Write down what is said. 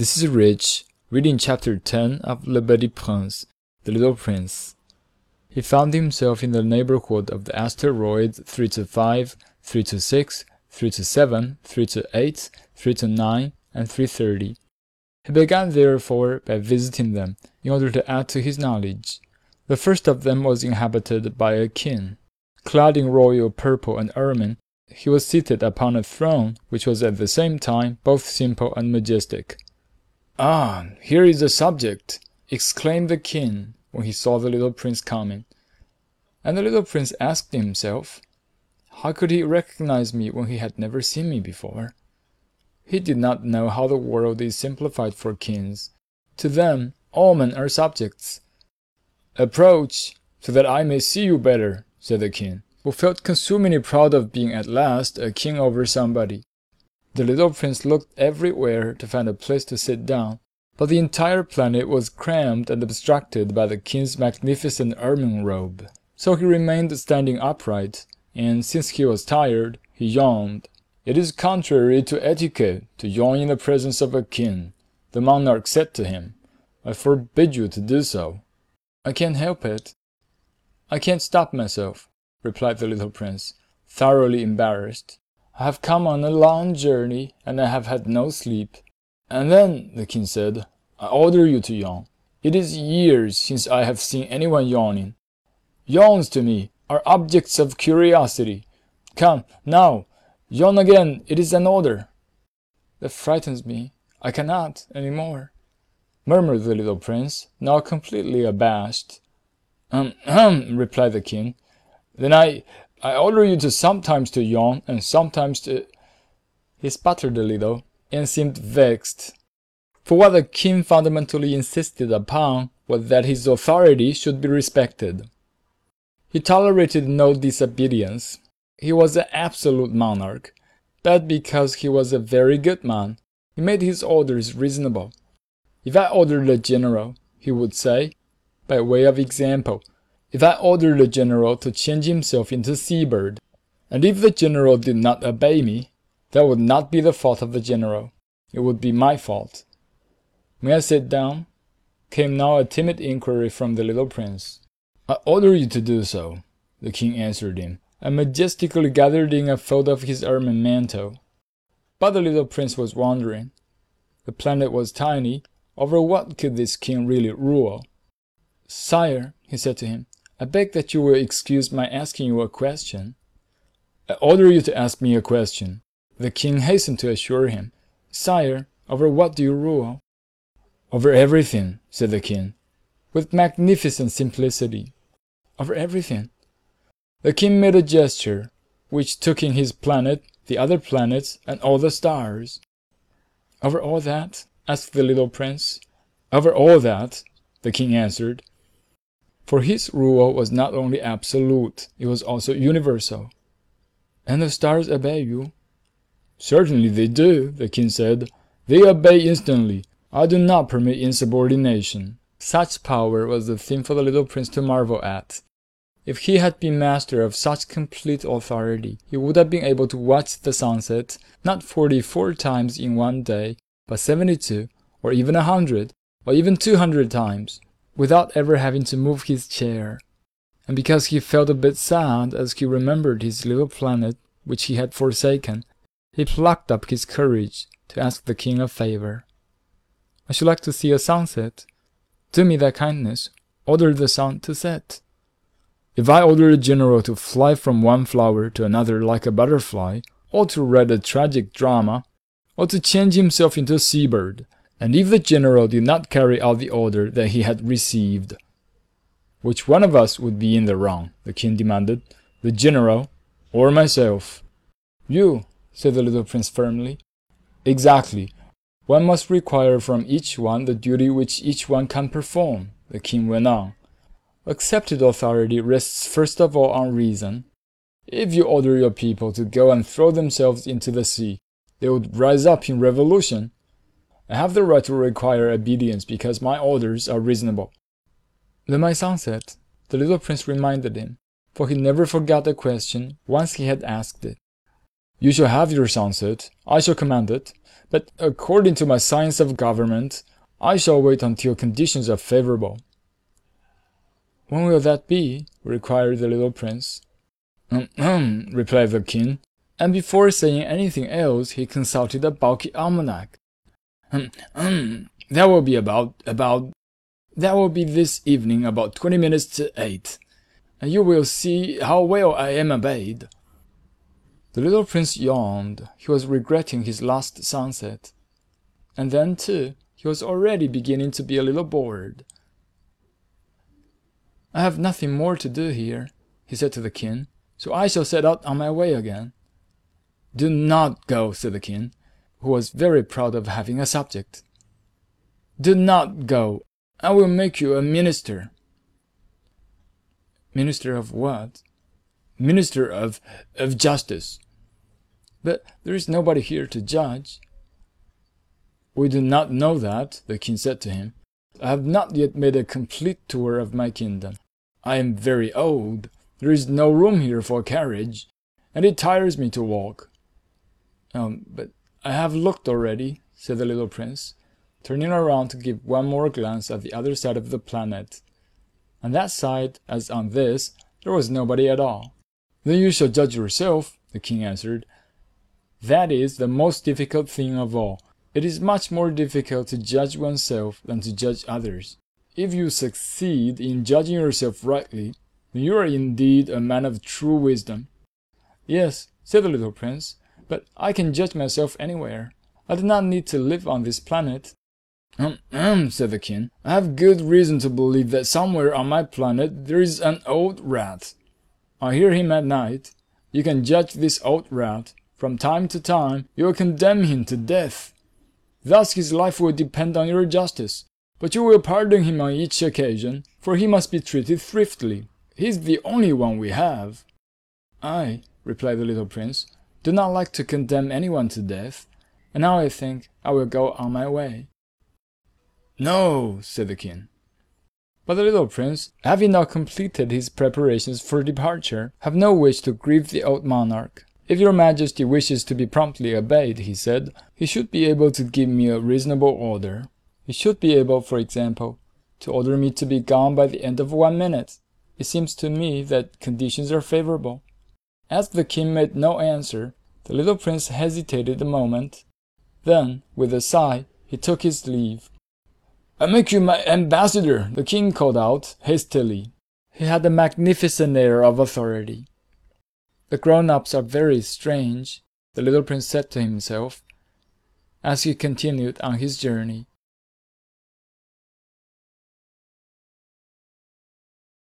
This is Rich, reading chapter 10 of Le Petit Prince, The Little Prince. He found himself in the neighborhood of the asteroids 325, 326, 327, 328, 329, and 330. He began therefore by visiting them in order to add to his knowledge. The first of them was inhabited by a king. Clad in royal purple and ermine, he was seated upon a throne which was at the same time both simple and majestic. Ah, here is the subject! exclaimed the king when he saw the little prince coming. And the little prince asked himself, how could he recognize me when he had never seen me before? He did not know how the world is simplified for kings. To them, all men are subjects. Approach, so that I may see you better, said the king, who felt consumingly proud of being at last a king over somebody. The little prince looked everywhere to find a place to sit down, but the entire planet was crammed and obstructed by the king's magnificent ermine robe. So he remained standing upright, and since he was tired, he yawned. It is contrary to etiquette to yawn in the presence of a king, the monarch said to him. I forbid you to do so. I can't help it. I can't stop myself, replied the little prince, thoroughly embarrassed. I have come on a long journey, and I have had no sleep. And then, the king said, I order you to yawn. It is years since I have seen anyone yawning. Yawns to me are objects of curiosity. Come, now, yawn again, it is an order. That frightens me. I cannot any more, murmured the little prince, now completely abashed. Hum, replied the king. Then I, I order you to sometimes to yawn and sometimes to... He sputtered a little and seemed vexed. For what the king fundamentally insisted upon was that his authority should be respected. He tolerated no disobedience. He was an absolute monarch, but because he was a very good man, he made his orders reasonable. If I ordered a general, he would say, by way of example, if I ordered the general to change himself into a seabird, and if the general did not obey me, that would not be the fault of the general. It would be my fault. May I sit down? came now a timid inquiry from the little prince. I order you to do so, the king answered him, and majestically gathered in a fold of his ermine mantle. But the little prince was wondering. The planet was tiny. Over what could this king really rule? Sire, he said to him, I beg that you will excuse my asking you a question. I order you to ask me a question. The king hastened to assure him. Sire, over what do you rule? Over everything, said the king, with magnificent simplicity. Over everything. The king made a gesture, which took in his planet, the other planets, and all the stars. Over all that? asked the little prince. Over all that, the king answered for his rule was not only absolute, it was also universal. And the stars obey you? Certainly they do, the king said. They obey instantly. I do not permit insubordination. Such power was the thing for the little prince to marvel at. If he had been master of such complete authority, he would have been able to watch the sunset not forty four times in one day, but seventy two, or even a hundred, or even two hundred times without ever having to move his chair. And because he felt a bit sad as he remembered his little planet which he had forsaken, he plucked up his courage to ask the king a favor. I should like to see a sunset. Do me that kindness. Order the sun to set. If I order a general to fly from one flower to another like a butterfly, or to write a tragic drama, or to change himself into a seabird, and if the general did not carry out the order that he had received. Which one of us would be in the wrong? the king demanded. The general or myself? You, said the little prince firmly. Exactly. One must require from each one the duty which each one can perform, the king went on. Accepted authority rests first of all on reason. If you order your people to go and throw themselves into the sea, they would rise up in revolution I have the right to require obedience because my orders are reasonable. Then my sunset, the little prince reminded him, for he never forgot the question once he had asked it. You shall have your sunset. I shall command it. But according to my science of government, I shall wait until conditions are favorable. When will that be? required the little prince. Um, replied the king, and before saying anything else, he consulted a bulky almanac. Um, um, that will be about, about, that will be this evening about twenty minutes to eight, and you will see how well I am obeyed. The little prince yawned. He was regretting his last sunset. And then, too, he was already beginning to be a little bored. I have nothing more to do here, he said to the king, so I shall set out on my way again. Do not go, said the king, who was very proud of having a subject. Do not go. I will make you a minister. Minister of what? Minister of, of justice. But there is nobody here to judge. We do not know that, the king said to him. I have not yet made a complete tour of my kingdom. I am very old. There is no room here for a carriage, and it tires me to walk. Um, but I have looked already, said the little prince, turning around to give one more glance at the other side of the planet. On that side, as on this, there was nobody at all. Then you shall judge yourself, the king answered. That is the most difficult thing of all. It is much more difficult to judge oneself than to judge others. If you succeed in judging yourself rightly, you are indeed a man of true wisdom. Yes, said the little prince, but I can judge myself anywhere. I do not need to live on this planet. Um, um, said the king. I have good reason to believe that somewhere on my planet there is an old rat. I hear him at night. You can judge this old rat. From time to time, you will condemn him to death. Thus his life will depend on your justice. But you will pardon him on each occasion, for he must be treated thriftily. He is the only one we have. I, replied the little prince, do not like to condemn anyone to death, and now I think I will go on my way. No, said the king. But the little prince, having now completed his preparations for departure, have no wish to grieve the old monarch. If your majesty wishes to be promptly obeyed, he said, he should be able to give me a reasonable order. He should be able, for example, to order me to be gone by the end of one minute. It seems to me that conditions are favorable. As the king made no answer, the little prince hesitated a moment. Then, with a sigh, he took his leave. I make you my ambassador, the king called out hastily. He had a magnificent air of authority. The grown-ups are very strange, the little prince said to himself, as he continued on his journey.